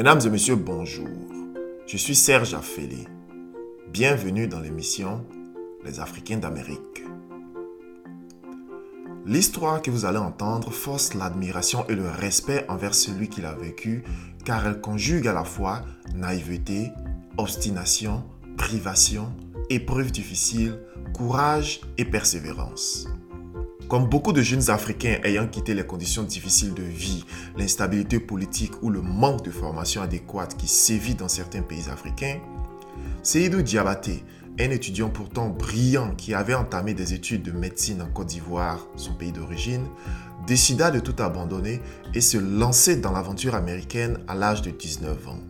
Mesdames et messieurs, bonjour. Je suis Serge Affélé. Bienvenue dans l'émission Les Africains d'Amérique. L'histoire que vous allez entendre force l'admiration et le respect envers celui qui l'a vécu car elle conjugue à la fois naïveté, obstination, privation, épreuves difficiles, courage et persévérance. Comme beaucoup de jeunes Africains ayant quitté les conditions difficiles de vie, l'instabilité politique ou le manque de formation adéquate qui sévit dans certains pays africains, Seydou Diabaté, un étudiant pourtant brillant qui avait entamé des études de médecine en Côte d'Ivoire, son pays d'origine, décida de tout abandonner et se lancer dans l'aventure américaine à l'âge de 19 ans.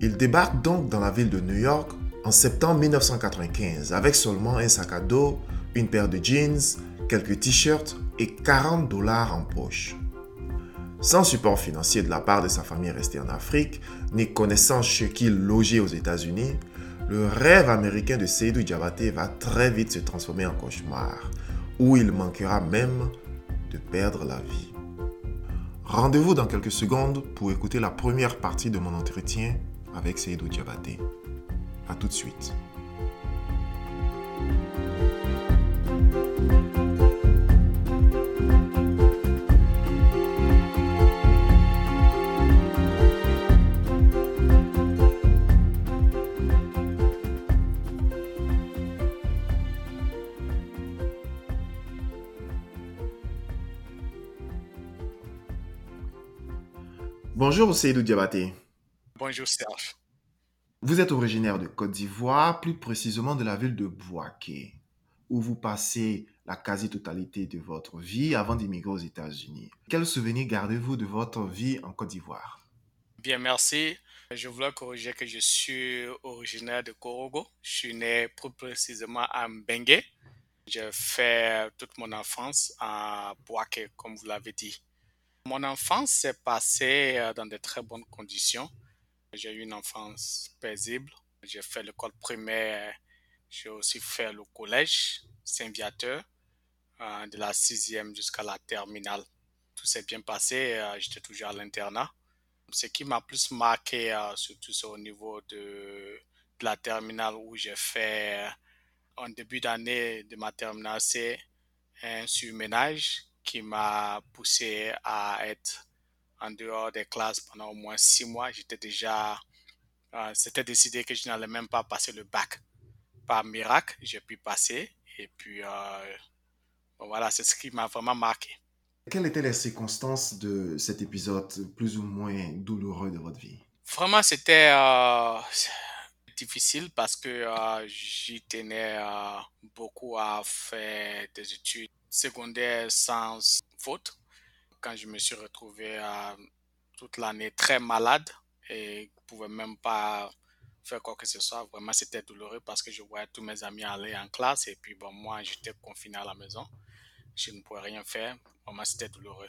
Il débarque donc dans la ville de New York en septembre 1995 avec seulement un sac à dos, une paire de jeans, quelques t-shirts et 40 dollars en poche. Sans support financier de la part de sa famille restée en Afrique, ni connaissance chez qui loger aux États-Unis, le rêve américain de Seydou Diabaté va très vite se transformer en cauchemar, où il manquera même de perdre la vie. Rendez-vous dans quelques secondes pour écouter la première partie de mon entretien avec Seydou Diabaté. A tout de suite. Bonjour Seydou Diabaté. Bonjour Serge. Vous êtes originaire de Côte d'Ivoire, plus précisément de la ville de Boaké, où vous passez la quasi-totalité de votre vie avant d'immigrer aux États-Unis. Quels souvenirs gardez-vous de votre vie en Côte d'Ivoire? Bien, merci. Je voulais corriger que je suis originaire de Korogo. Je suis né plus précisément à Mbengue. J'ai fait toute mon enfance à Boaké, comme vous l'avez dit. Mon enfance s'est passée euh, dans de très bonnes conditions. J'ai eu une enfance paisible. J'ai fait l'école primaire. J'ai aussi fait le collège Saint-Viateur euh, de la sixième jusqu'à la terminale. Tout s'est bien passé. Euh, j'étais toujours à l'internat. Ce qui m'a plus marqué, surtout au niveau de, de la terminale où j'ai fait en début d'année de ma terminale, c'est un surménage qui m'a poussé à être en dehors des classes pendant au moins six mois. J'étais déjà, euh, c'était décidé que je n'allais même pas passer le bac. Par miracle, j'ai pu passer. Et puis, euh, voilà, c'est ce qui m'a vraiment marqué. Quelles étaient les circonstances de cet épisode plus ou moins douloureux de votre vie? Vraiment, c'était euh, difficile parce que j'y tenais beaucoup à faire des études secondaire sans faute. Quand je me suis retrouvé euh, toute l'année très malade et ne pouvais même pas faire quoi que ce soit, vraiment c'était douloureux parce que je voyais tous mes amis aller en classe et puis bon, moi j'étais confiné à la maison. Je ne pouvais rien faire. Vraiment c'était douloureux.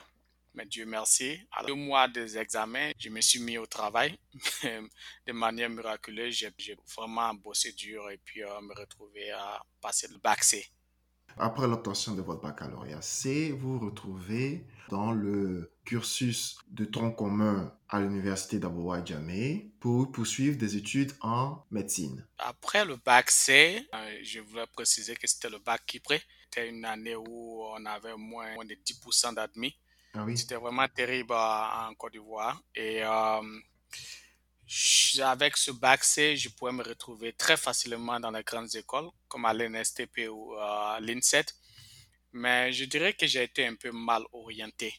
Mais Dieu merci, à deux mois des examens, je me suis mis au travail de manière miraculeuse. J'ai vraiment bossé dur et puis euh, me retrouver à passer le bac C. Après l'obtention de votre baccalauréat C, vous vous retrouvez dans le cursus de tronc commun à l'université d'Aboua Djamé pour poursuivre des études en médecine. Après le bac C, euh, je voulais préciser que c'était le bac Kipré. C'était une année où on avait moins, de 10% d'admis. Ah oui. C'était vraiment terrible euh, en Côte d'Ivoire. Et euh, avec ce bac C, je pouvais me retrouver très facilement dans les grandes écoles, comme à l'NSTP ou à l'INSET. Mais je dirais que j'ai été un peu mal orienté.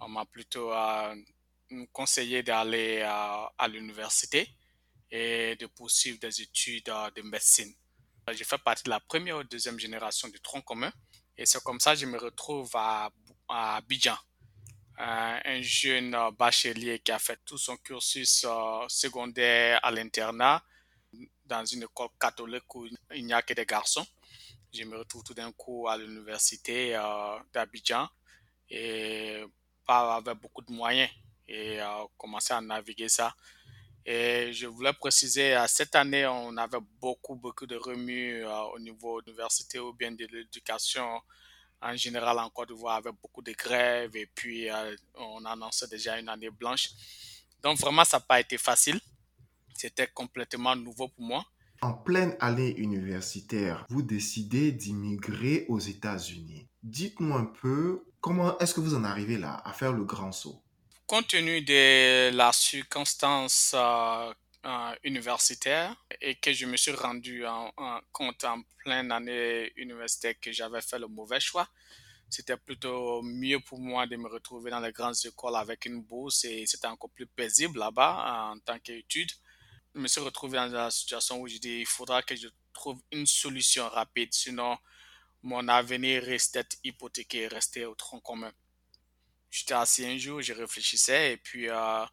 On m'a plutôt euh, conseillé d'aller euh, à l'université et de poursuivre des études euh, de médecine. J'ai fait partie de la première ou deuxième génération du tronc commun. Et c'est comme ça que je me retrouve à, à Abidjan un jeune euh, bachelier qui a fait tout son cursus euh, secondaire à l'internat dans une école catholique où il n'y a que des garçons. Je me retrouve tout d'un coup à l'université euh, d'Abidjan et pas avec beaucoup de moyens et commencer à naviguer ça. Et je voulais préciser, cette année, on avait beaucoup, beaucoup de remues au niveau de l'université ou bien de l'éducation en général en Côte d'Ivoire avec beaucoup de grèves et puis euh, on annonçait déjà une année blanche. Donc vraiment, ça n'a pas été facile. C'était complètement nouveau pour moi. En pleine année universitaire, vous décidez d'immigrer aux États-Unis. Dites-nous un peu comment est-ce que vous en arrivez là à faire le grand saut? Compte tenu de la circonstance euh, euh, universitaire et que je me suis rendu en, compte en pleine année universitaire que j'avais fait le mauvais choix, c'était plutôt mieux pour moi de me retrouver dans les grandes écoles avec une bourse et c'était encore plus paisible là-bas en tant qu'étude. Je me suis retrouvé dans la situation où je dis il faudra que je trouve une solution rapide, sinon mon avenir restait hypothéqué, restait au tronc commun. J'étais assis un jour, je réfléchissais et puis euh,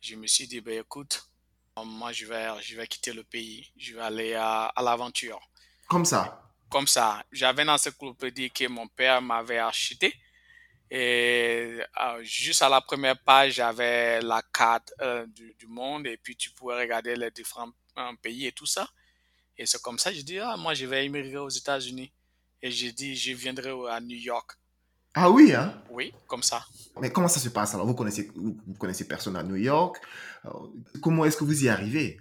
je me suis dit, ben écoute, moi je vais, je vais quitter le pays, je vais aller à, à l'aventure. Comme ça Comme ça. J'avais une encyclopédie que mon père m'avait acheté. Et euh, juste à la première page, j'avais la carte euh, du, du, monde et puis tu pouvais regarder les différents pays et tout ça. Et c'est comme ça, je dis, ah, moi je vais immigrer aux États-Unis. Et j'ai dit, je viendrai à New York. Ah oui, hein? Oui, comme ça. Mais comment ça se passe alors? Vous connaissez, vous connaissez personne à New York. Comment est-ce que vous y arrivez?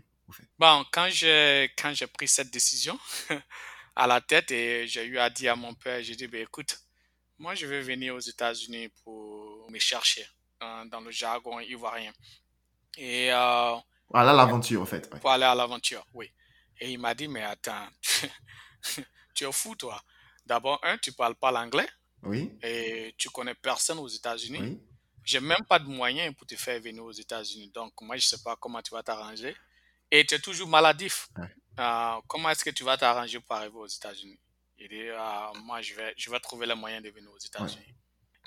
Bon, quand j'ai, quand j'ai pris cette décision à la tête et j'ai eu à dire à mon père, j'ai dit, ben, écoute, moi je vais venir aux États-Unis pour me chercher hein, dans le jargon ivoirien. Et. Euh, voilà l'aventure, en fait. Pour aller à l'aventure, oui. Et il m'a dit, mais attends, tu es fou, toi. D'abord, un, tu parles pas l'anglais. Oui. Et tu connais personne aux États-Unis? Oui. J'ai même pas de moyens pour te faire venir aux États-Unis. Donc, moi, je sais pas comment tu vas t'arranger. Et tu es toujours maladif. Euh, comment est-ce que tu vas t'arranger pour arriver aux États-Unis? Il dit, euh, moi, je vais, je vais trouver les moyens de venir aux États-Unis.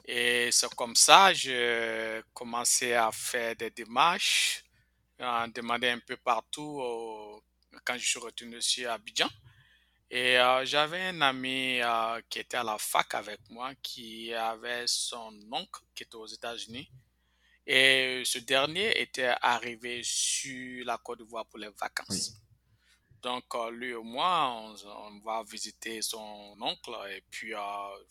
Et c'est comme ça, j'ai commencé à faire des démarches, à demander un peu partout quand je suis retourné aussi à Abidjan. Et euh, j'avais un ami euh, qui était à la fac avec moi qui avait son oncle qui était aux États-Unis. Et ce dernier était arrivé sur la Côte d'Ivoire pour les vacances. Donc, euh, lui et moi, on, va visiter son oncle. Et puis,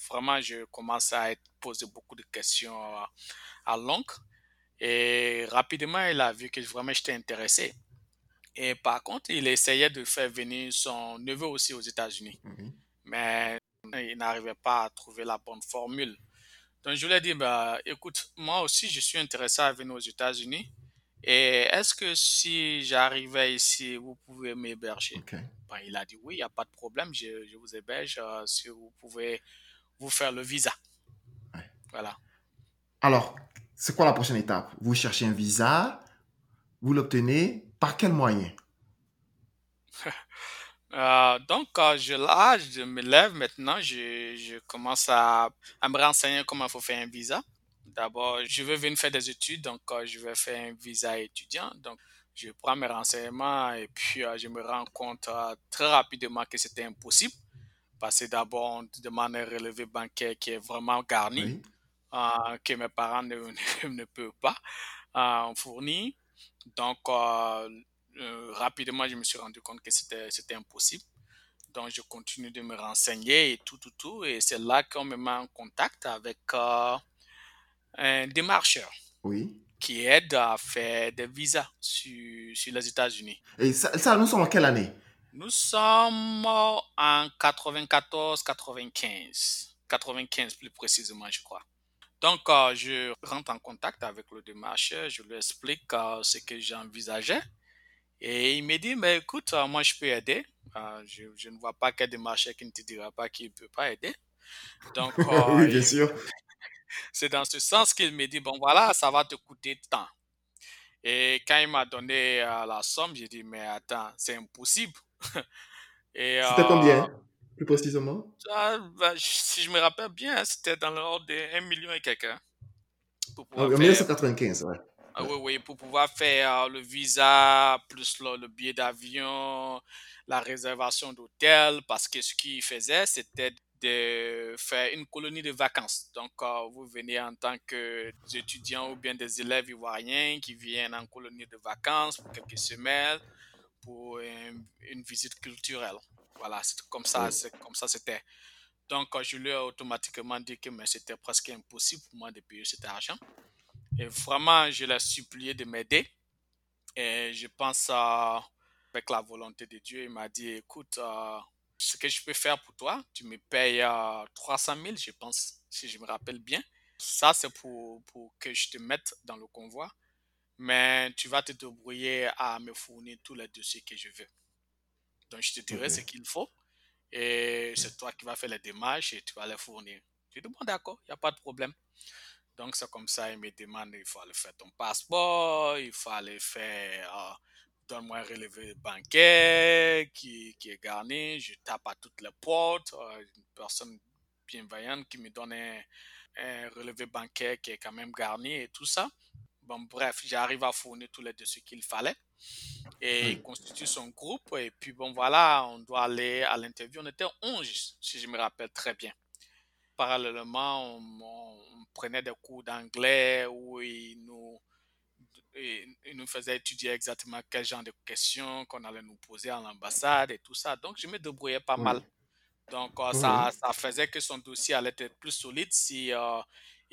vraiment, je commence à être poser beaucoup de questions à l'oncle. Et rapidement, il a vu que vraiment j'étais intéressé. Et par contre, il essayait de faire venir son neveu aussi aux États-Unis. Mais il n'arrivait pas à trouver la bonne formule. Donc, je lui ai dit, bah, écoute, moi aussi, je suis intéressé à venir aux États-Unis. Et est-ce que si j'arrivais ici, vous pouvez m'héberger? Ben, Il a dit, oui, il n'y a pas de problème, je, vous héberge euh, si vous pouvez vous faire le visa. Voilà. Alors, c'est quoi la prochaine étape? Vous cherchez un visa, vous l'obtenez, par quel moyen? Euh, donc, je, là, je me lève maintenant, je, je commence à, à, me renseigner comment il faut faire un visa. D'abord, je veux venir faire des études, donc je vais faire un visa étudiant. Donc, je prends mes renseignements et puis euh, je me rends compte euh, très rapidement que c'était impossible. Parce que d'abord, on demande un relevé bancaire qui est vraiment garni, que mes parents ne, ne, peuvent pas fournir. Donc, euh, euh, rapidement, je me suis rendu compte que c'était impossible. Donc, je continue de me renseigner et tout, tout, tout. Et c'est là qu'on me met en contact avec euh, un démarcheur. Oui. Qui aide à faire des visas sur, sur les États-Unis. Et ça, ça, nous sommes en quelle année? Nous sommes en 94-95. 95 plus précisément, je crois. Donc, euh, je rentre en contact avec le démarcheur, je lui explique euh, ce que j'envisageais. Et il me dit, mais écoute, euh, moi, je peux aider. Je, ne vois pas quel démarcheur qui ne te dira pas qu'il ne peut pas aider. Donc, oui, bien sûr. C'est dans ce sens qu'il me dit, bon, voilà, ça va te coûter tant. Et quand il m'a donné la somme, j'ai dit, mais attends, c'est impossible. C'était combien? Plus précisément? Ah, ben, Si je me rappelle bien, c'était dans l'ordre de 1 million et quelqu'un. En 1995, ouais. Ah, oui, oui, pour pouvoir faire euh, le visa, plus le, billet d'avion, la réservation d'hôtel, parce que ce qu'il faisait, c'était de faire une colonie de vacances. Donc, euh, vous venez en tant qu'étudiant ou bien des élèves ivoiriens qui viennent en colonie de vacances pour quelques semaines, pour une visite culturelle. Voilà, c'est comme ça, c'est comme ça c'était. Donc, je lui ai automatiquement dit que c'était presque impossible pour moi de payer cet argent. Et vraiment, je l'ai supplié de m'aider. Et je pense, avec la volonté de Dieu, il m'a dit, écoute, euh, ce que je peux faire pour toi, tu me payes 300 000, je pense, si je me rappelle bien. Ça, c'est pour, pour que je te mette dans le convoi. Mais tu vas te débrouiller à me fournir tous les dossiers que je veux. Donc, je te dirai ce qu'il faut. Et c'est toi qui vas faire les démarches et tu vas les fournir. Je dis, bon, d'accord, il n'y a pas de problème. Donc, c'est comme ça, il me demande, il faut aller faire ton passeport, il faut aller faire, euh, donne-moi un relevé bancaire qui, qui, est garni, je tape à toutes les portes, euh, une personne bienveillante qui me donne un, relevé bancaire qui est quand même garni et tout ça. Bon, bref, j'arrive à fournir tous les dossiers qu'il fallait et il constitue son groupe. Et puis, bon, voilà, on doit aller à l'interview. On était 11, si je me rappelle très bien. Parallèlement, on, prenait des cours d'anglais où il nous, il nous faisait étudier exactement quel genre de questions qu'on allait nous poser à l'ambassade et tout ça. Donc, je me débrouillais pas mal. Donc, euh, ça, ça, faisait que son dossier allait être plus solide si euh,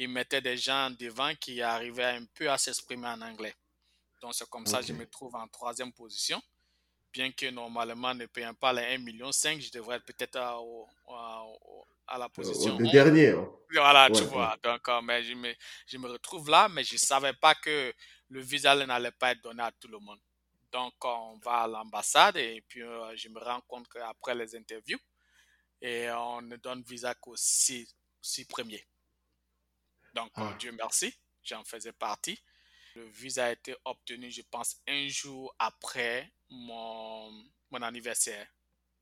il mettait des gens devant qui arrivaient un peu à s'exprimer en anglais. Donc, c'est comme ça que je me trouve en troisième position. Bien que normalement, ne payant pas les 1,5 million, je devrais être peut-être à, à, la position. Le dernier. Voilà, tu vois. Donc, euh, mais je, me, je me retrouve là, mais je ne savais pas que le visa n'allait pas être donné à tout le monde. Donc, on va à l'ambassade et puis euh, je me rends compte qu'après les interviews, et on ne donne visa qu'aux six, premiers. Donc, ah. Dieu merci, j'en faisais partie. Le visa a été obtenu, je pense, un jour après mon, mon anniversaire.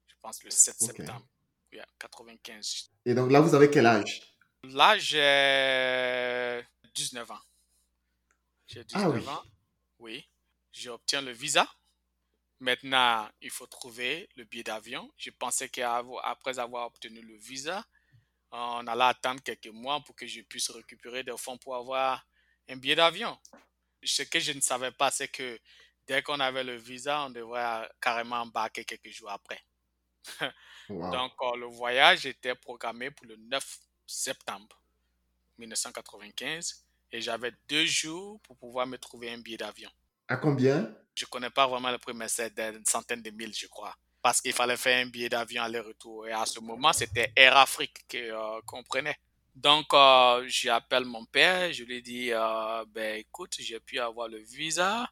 Je pense le 7 septembre. Oui, 95. Et donc là, vous avez quel âge? Là, j'ai 19 ans. J'ai 19 ah, oui. ans. Oui. J'obtiens le visa. Maintenant, il faut trouver le billet d'avion. Je pensais qu'après avoir obtenu le visa, on allait attendre quelques mois pour que je puisse récupérer des fonds pour avoir un billet d'avion ce que je ne savais pas, c'est que dès qu'on avait le visa, on devrait carrément embarquer quelques jours après. Donc, euh, le voyage était programmé pour le 9 septembre 1995 et j'avais deux jours pour pouvoir me trouver un billet d'avion. À combien? Je ne connais pas vraiment le prix, mais c'est une centaine de mille, je crois. Parce qu'il fallait faire un billet d'avion aller-retour. Et à ce moment, c'était Air Afrique euh, qu'on prenait. Donc, euh, j'appelle mon père, je lui dis, euh, ben écoute, j'ai pu avoir le visa.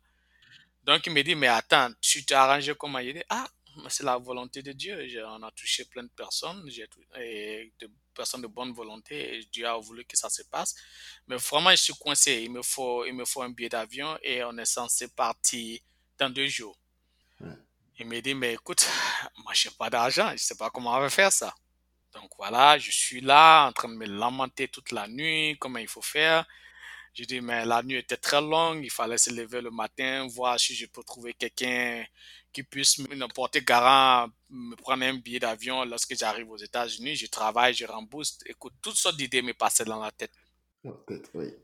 Donc, il me dit, mais attends, tu t'es arrangé comment? Il dit, ah, c'est la volonté de Dieu. On a touché plein de personnes, et de personnes de bonne volonté, et Dieu a voulu que ça se passe. Mais vraiment, je suis coincé. Il me faut, il me faut un billet d'avion et on est censé partir dans deux jours. Il me dit, mais écoute, moi, je n'ai pas d'argent, je ne sais pas comment on va faire ça. Donc voilà, je suis là en train de me lamenter toute la nuit, comment il faut faire. Je dis, mais la nuit était très longue, il fallait se lever le matin, voir si je peux trouver quelqu'un qui puisse me porter garant, me prendre un billet d'avion lorsque j'arrive aux États-Unis. Je travaille, je rembourse. Écoute, toutes sortes d'idées me passaient dans la tête.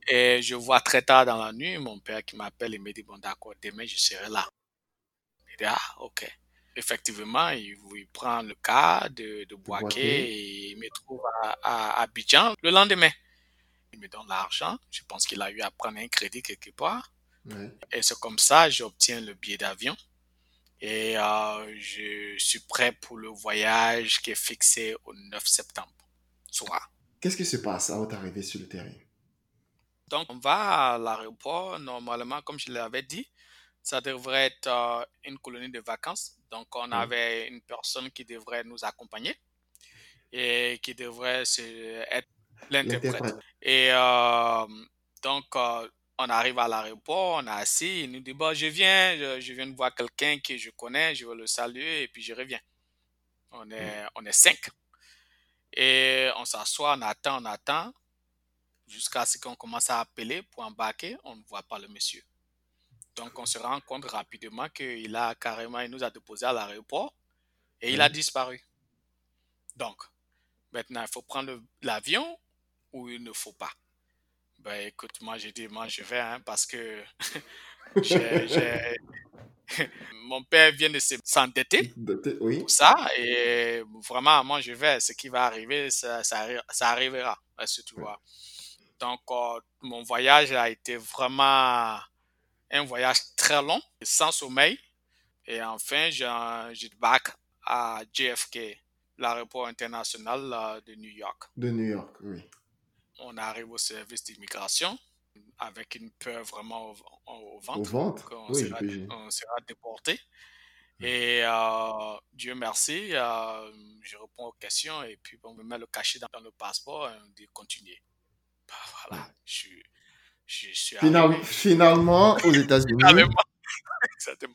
Et je vois très tard dans la nuit mon père qui m'appelle et me dit, bon d'accord, demain je serai là. Je dis, ah, ok effectivement, il, prend le cas de, de Boaké et il me trouve à, Abidjan le lendemain. Il me donne l'argent. Je pense qu'il a eu à prendre un crédit quelque part. Et c'est comme ça, j'obtiens le billet d'avion. Et euh, je suis prêt pour le voyage qui est fixé au 9 septembre soir. Qu'est-ce qui se passe à votre arrivée sur le terrain? Donc, on va à l'aéroport. Normalement, comme je l'avais dit, ça devrait être euh, une colonie de vacances. Donc, on mmh. avait une personne qui devrait nous accompagner et qui devrait être l'interprète. Et euh, donc, euh, on arrive à l'aéroport, on est assis, il nous dit, bon, je viens, je, viens de voir quelqu'un que je connais, je veux le saluer et puis je reviens. On est, mmh. on est cinq. Et on s'assoit, on attend, on attend, jusqu'à ce qu'on commence à appeler pour embarquer, on ne voit pas le monsieur. Donc, on se rend compte rapidement qu'il a carrément, il nous a déposé à l'aéroport et il a disparu. Donc, maintenant, il faut prendre l'avion ou il ne faut pas? Ben, écoute, moi, j'ai dit, moi, je vais, hein, parce que mon père vient de s'endetter oui. pour ça. Et vraiment, moi, je vais, ce qui va arriver, ça, ça, ça arrivera, si tu vois. Donc, euh, mon voyage a été vraiment un voyage très long, sans sommeil. Et enfin, j'ai back à JFK, l'aéroport international de New York. De New York, oui. On arrive au service d'immigration avec une peur vraiment au, au ventre. Au ventre? On, sera, on sera déporté. Et euh, Dieu merci, euh, je réponds aux questions et puis on me met le cachet dans, le passeport et on dit continuer. Bah, voilà, je, je, suis. Finalement, aux États-Unis. Exactement.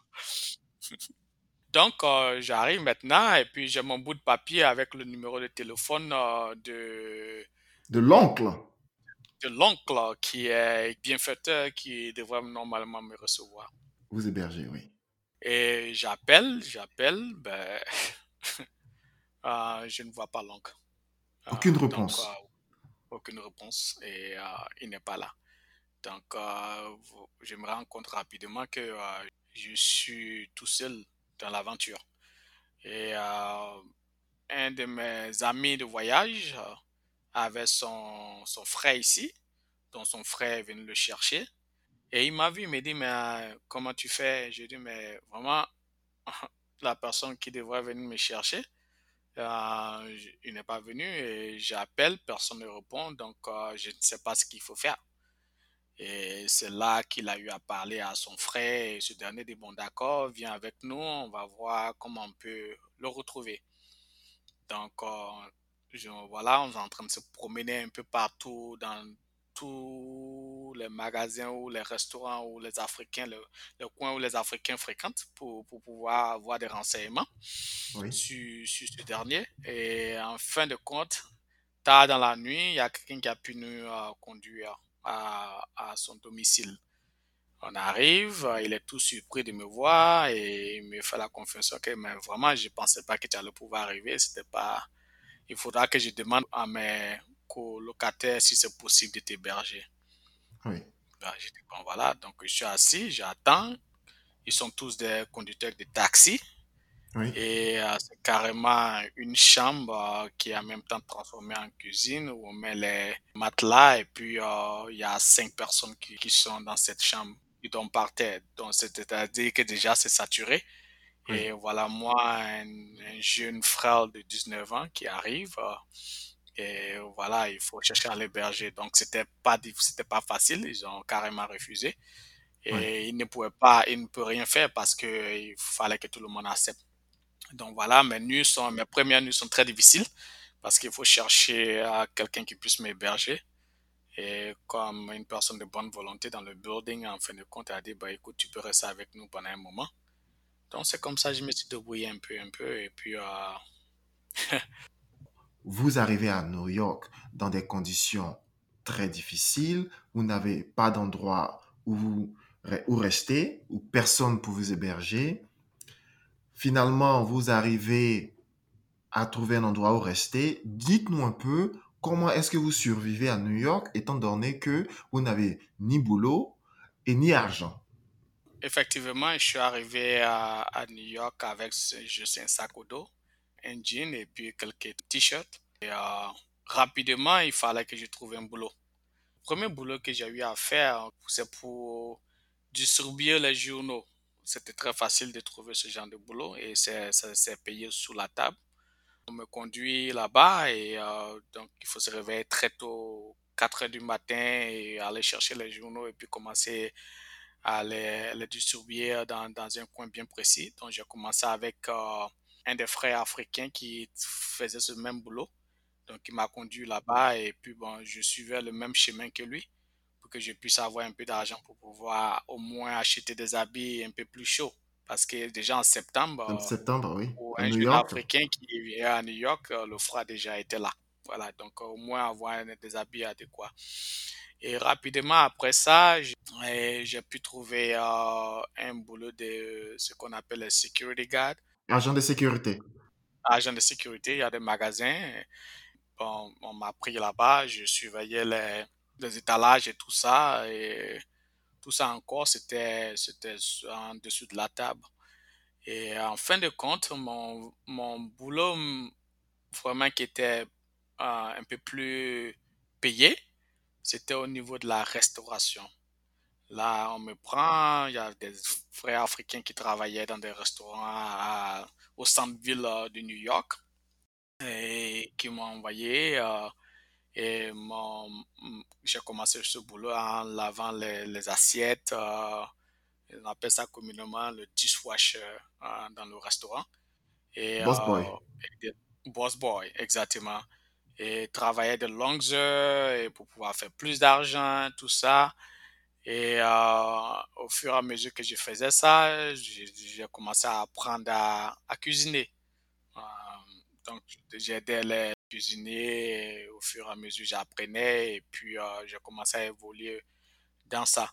Donc, euh, j'arrive maintenant et puis j'ai mon bout de papier avec le numéro de téléphone euh, de... De l'oncle De l'oncle qui est bienfaiteur, qui devrait normalement me recevoir. Vous héberger, oui. Et j'appelle, j'appelle, ben, euh, je ne vois pas l'oncle. Aucune réponse. aucune réponse et il n'est pas là. Donc, je me rends compte rapidement que je suis tout seul dans l'aventure. Et euh, un de mes amis de voyage euh, avait son, son frère ici, dont son frère est venu le chercher. Et il m'a vu, il m'a dit, mais euh, comment tu fais? J'ai dit, mais vraiment, la personne qui devrait venir me chercher, il n'est pas venu et j'appelle, personne ne répond, donc je ne sais pas ce qu'il faut faire. Et c'est là qu'il a eu à parler à son frère. Et ce dernier dit, bon d'accord, viens avec nous, on va voir comment on peut le retrouver. Donc, euh, voilà, on est en train de se promener un peu partout dans tous les magasins ou les restaurants où les Africains, le, coin où les Africains fréquentent pour, pour pouvoir avoir des renseignements sur, sur, ce dernier. Et en fin de compte, tard dans la nuit, il y a quelqu'un qui a pu nous euh, conduire à, son domicile. On arrive, il est tout surpris de me voir et il me fait la confession que mais vraiment, je ne pensais pas que tu allais pouvoir arriver. C'était pas. Il faudra que je demande à mes colocataires si c'est possible de t'héberger. Oui. Ben, je dis, bon, voilà, donc je suis assis, j'attends. Ils sont tous des conducteurs de taxi. Et euh, c'est carrément une chambre euh, qui est en même temps transformée en cuisine où on met les matelas et puis euh, il y a cinq personnes qui, qui, sont dans cette chambre. Ils dorment par terre. Donc c'est-à-dire que déjà c'est saturé. Et voilà moi, un, jeune frère de 19 ans qui arrive. et voilà, il faut chercher à l'héberger. Donc c'était pas c'était pas facile. Ils ont carrément refusé. Et ils ne pouvaient pas, ils ne peuvent rien faire parce qu'il fallait que tout le monde accepte. Donc voilà, mes nuits sont, mes premières nuits sont très difficiles parce qu'il faut chercher à quelqu'un qui puisse m'héberger. Et comme une personne de bonne volonté dans le building, en fin de compte, elle a dit, bah, écoute, tu peux rester avec nous pendant un moment. Donc c'est comme ça, je me suis débrouillé un peu, un peu, et puis... Euh... vous arrivez à New York dans des conditions très difficiles, vous n'avez pas d'endroit où, où rester, où personne pour vous héberger finalement vous arrivez à trouver un endroit où rester, dites-nous un peu comment est-ce que vous survivez à New York étant donné que vous n'avez ni boulot et ni argent. Effectivement, je suis arrivé à, New York avec juste un sac au dos, un jean et puis quelques t-shirts. Et euh, rapidement, il fallait que je trouve un boulot. Le premier boulot que j'ai eu à faire, c'est pour distribuer les journaux c'était très facile de trouver ce genre de boulot et c'est payé sous la table. On me conduit là-bas et euh, donc il faut se réveiller très tôt, 4 heures du matin aller chercher les journaux et puis commencer à les, les distribuer dans, dans, un coin bien précis. Donc j'ai commencé avec euh, un des frères africains qui faisait ce même boulot. Donc il m'a conduit là-bas et puis bon, je suivais le même chemin que lui que je puisse avoir un peu d'argent pour pouvoir au moins acheter des habits un peu plus chauds. Parce que déjà en septembre, en septembre oui. pour un Africain qui est à New York, euh, le froid déjà était là. Voilà, donc au moins avoir des habits adéquats. Et rapidement après ça, j'ai pu trouver euh, un boulot de ce qu'on appelle le security guard. Agent de sécurité. Agent de sécurité, il y a des magasins. Bon, on m'a pris là-bas, je surveillais les, les étalages et tout ça. Et Tout ça encore, c'était, c'était en dessous de la table. Et en fin de compte, mon, mon boulot vraiment qui était un peu plus payé, c'était au niveau de la restauration. Là, on me prend, il y a des frères africains qui travaillaient dans des restaurants au centre-ville de New York et qui m'ont envoyé. Euh, et j'ai commencé ce boulot en lavant les, assiettes. Euh, on appelle ça communément le dishwasher euh, dans le restaurant. Et, boss boy. boss boy, exactement. Et travailler de longues heures et pour pouvoir faire plus d'argent, tout ça. Et au fur et à mesure que je faisais ça, j'ai commencé à apprendre à, à cuisiner. Donc, j'aidais les cuisiniers au fur et à mesure j'apprenais et puis euh, j'ai commencé à évoluer dans ça.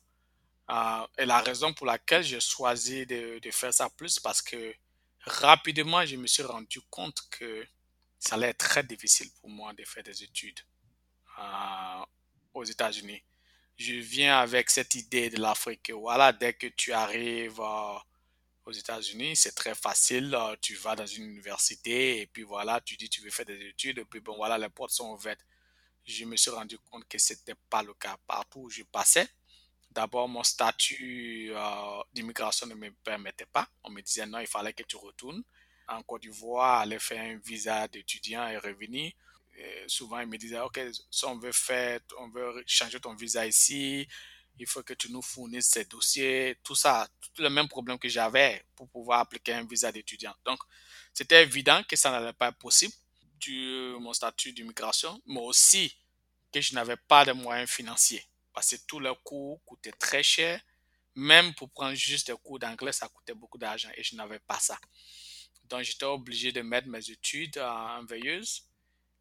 Euh, et la raison pour laquelle j'ai choisi de, de, faire ça plus, parce que rapidement, je me suis rendu compte que ça allait être très difficile pour moi de faire des études euh, aux États-Unis. Je viens avec cette idée de l'Afrique. Voilà, dès que tu arrives aux États-Unis, c'est très facile. Tu vas dans une université et puis voilà, tu dis tu veux faire des études et puis bon voilà, les portes sont ouvertes. Je me suis rendu compte que ce n'était pas le cas. Partout où je passais, d'abord mon statut euh, d'immigration ne me permettait pas. On me disait non, il fallait que tu retournes en Côte d'Ivoire, aller faire un visa d'étudiant et revenir. souvent, ils me disaient, OK, si on veut faire, on veut changer ton visa ici, il faut que tu nous fournisses ces dossiers, tout ça, tout le même problème que j'avais pour pouvoir appliquer un visa d'étudiant. Donc, c'était évident que ça n'allait pas être possible du mon statut d'immigration, mais aussi que je n'avais pas de moyens financiers parce que tous les cours coûtaient très cher. Même pour prendre juste des cours d'anglais, ça coûtait beaucoup d'argent et je n'avais pas ça. Donc, j'étais obligé de mettre mes études en veilleuse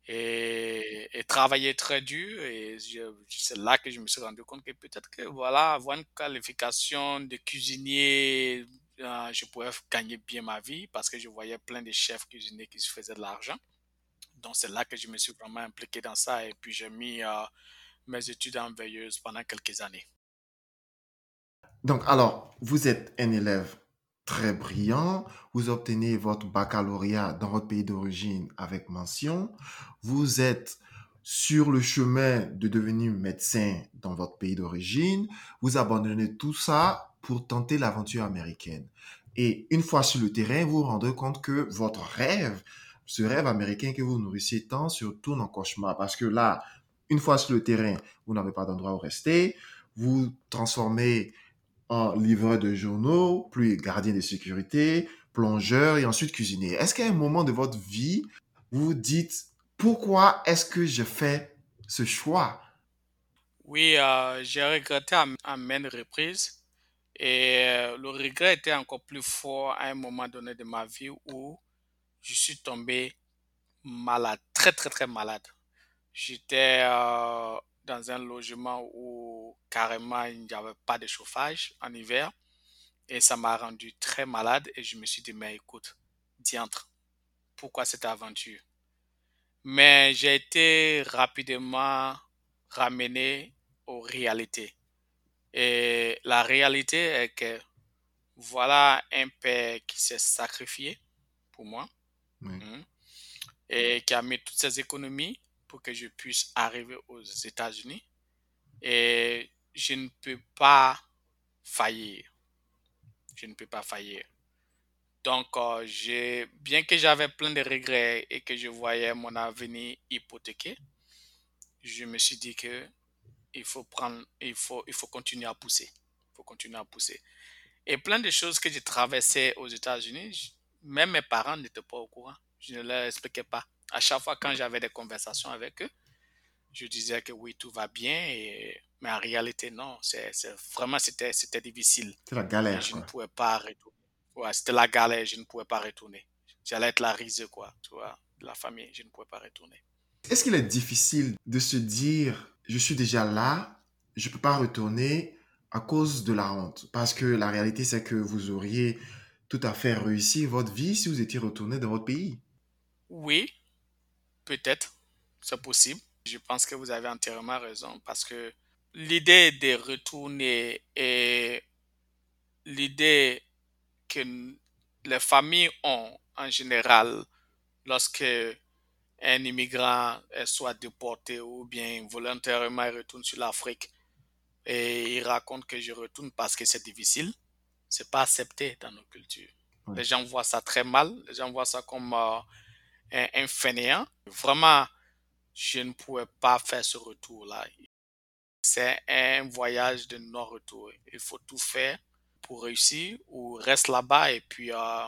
et, travailler très dur. Et c'est là que je me suis rendu compte que peut-être que voilà, avoir une qualification de cuisinier, euh, je pourrais gagner bien ma vie parce que je voyais plein de chefs cuisiniers qui se faisaient de l'argent. Donc c'est là que je me suis vraiment impliqué dans ça et puis j'ai mis euh, mes études en veilleuse pendant quelques années. Donc alors, vous êtes un élève très brillant, vous obtenez votre baccalauréat dans votre pays d'origine avec mention, vous êtes sur le chemin de devenir médecin dans votre pays d'origine, vous abandonnez tout ça pour tenter l'aventure américaine. Et une fois sur le terrain, vous vous rendez compte que votre rêve, ce rêve américain que vous nourrissiez tant, se retourne en cauchemar. Parce que là, une fois sur le terrain, vous n'avez pas d'endroit où rester, vous transformez livreur de journaux, puis gardien de sécurité, plongeur et ensuite cuisinier. Est-ce qu'à un moment de votre vie, vous vous dites, pourquoi est-ce que je fais ce choix? Oui, euh, j'ai regretté à, à maintes reprises. Et euh, le regret était encore plus fort à un moment donné de ma vie où je suis tombé malade, très très très malade. J'étais euh, dans un logement où carrément il n'y avait pas de chauffage en hiver. Et ça m'a rendu très malade et je me suis dit, mais écoute, diantre, pourquoi cette aventure? Mais j'ai été rapidement ramené aux réalités. Et la réalité est que voilà un père qui s'est sacrifié pour moi hein, et qui a mis toutes ses économies pour que je puisse arriver aux États-Unis. Et je ne peux pas faillir. Je ne peux pas faillir. Donc, euh, bien que j'avais plein de regrets et que je voyais mon avenir hypothéqué, je me suis dit que il faut prendre, il faut, il faut continuer à pousser. Il faut continuer à pousser. Et plein de choses que j'ai traversées aux États-Unis, même mes parents n'étaient pas au courant. Je ne leur expliquais pas à chaque fois quand j'avais des conversations avec eux, je disais que oui, tout va bien, et... mais en réalité, non. C'est, vraiment, c'était, c'était difficile. C'était la galère. Je ne pouvais pas retourner. Ouais, c'était la galère, je ne pouvais pas retourner. J'allais être la risée, quoi, tu vois, de la famille, je ne pouvais pas retourner. Est-ce qu'il est difficile de se dire, je suis déjà là, je ne peux pas retourner à cause de la honte? Parce que la réalité, c'est que vous auriez tout à fait réussi votre vie si vous étiez retourné dans votre pays. Oui, Peut-être, c'est possible. Je pense que vous avez entièrement raison parce que l'idée de retourner et l'idée que les familles ont en général lorsque un immigrant soit déporté ou bien volontairement retourne sur l'Afrique et il raconte que je retourne parce que c'est difficile, c'est pas accepté dans nos cultures. Les gens voient ça très mal, les gens voient ça comme euh, un, un fainéant. Vraiment, je ne pouvais pas faire ce retour-là. C'est un voyage de non-retour. Il faut tout faire pour réussir ou reste là-bas et puis euh,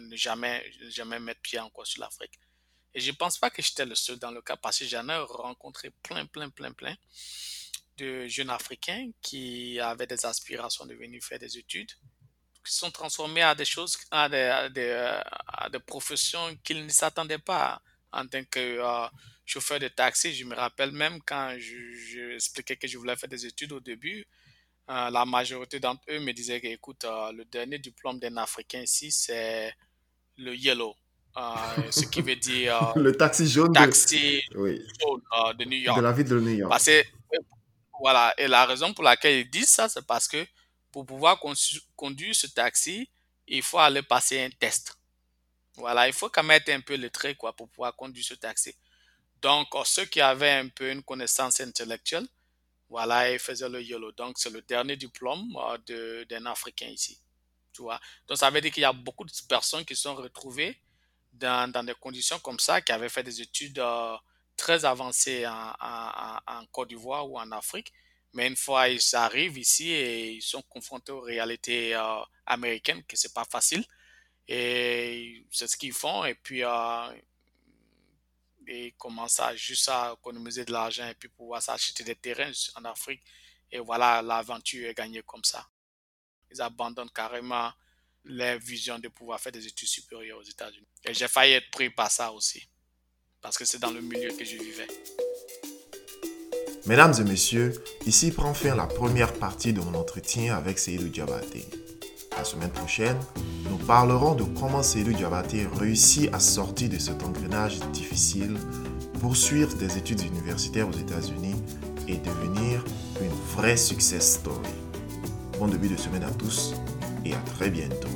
ne jamais, jamais mettre pied encore sur l'Afrique. Et je ne pense pas que j'étais le seul dans le cas parce que j'en ai rencontré plein, plein, plein, plein de jeunes Africains qui avaient des aspirations de venir faire des études, qui sont transformés à des choses, à des, des, professions qu'ils ne s'attendaient pas en tant que euh, chauffeur de taxi. Je me rappelle même quand j'expliquais que je voulais faire des études au début, euh, la majorité d'entre eux me disaient que, écoute, euh, le dernier diplôme d'un Africain ici, c'est le yellow. Euh, ce qui veut dire le taxi jaune, taxi de, oui. jaune de New York. De la ville de New York. Parce que, voilà, et la raison pour laquelle ils disent ça, c'est parce que pour pouvoir conduire ce taxi, il faut aller passer un test. Voilà, il faut quand même être un peu lettré quoi, pour pouvoir conduire ce taxi. Donc, ceux qui avaient un peu une connaissance intellectuelle, voilà, ils faisaient le YOLO. Donc, c'est le dernier diplôme d'un Africain ici. Tu vois? Donc, ça veut dire qu'il y a beaucoup de personnes qui sont retrouvées dans, des conditions comme ça, qui avaient fait des études euh, très avancées en Côte d'Ivoire ou en Afrique. Mais une fois ils arrivent ici et ils sont confrontés aux réalités euh, américaines, que c'est pas facile. Et c'est ce qu'ils font. Et puis, ils commencent à juste à économiser de l'argent et puis pouvoir s'acheter des terrains en Afrique. Et voilà, l'aventure est gagnée comme ça. Ils abandonnent carrément leur vision de pouvoir faire des études supérieures aux États-Unis. Et j'ai failli être pris par ça aussi, parce que c'est dans le milieu que je vivais. Mesdames et messieurs, ici prend fin la première partie de mon entretien avec Seydou Diabaté. La semaine prochaine, nous parlerons de comment Seydou Diabaté réussit à sortir de cet engrenage difficile, poursuivre des études universitaires aux États-Unis et devenir une vraie success story. Bon début de semaine à tous et à très bientôt.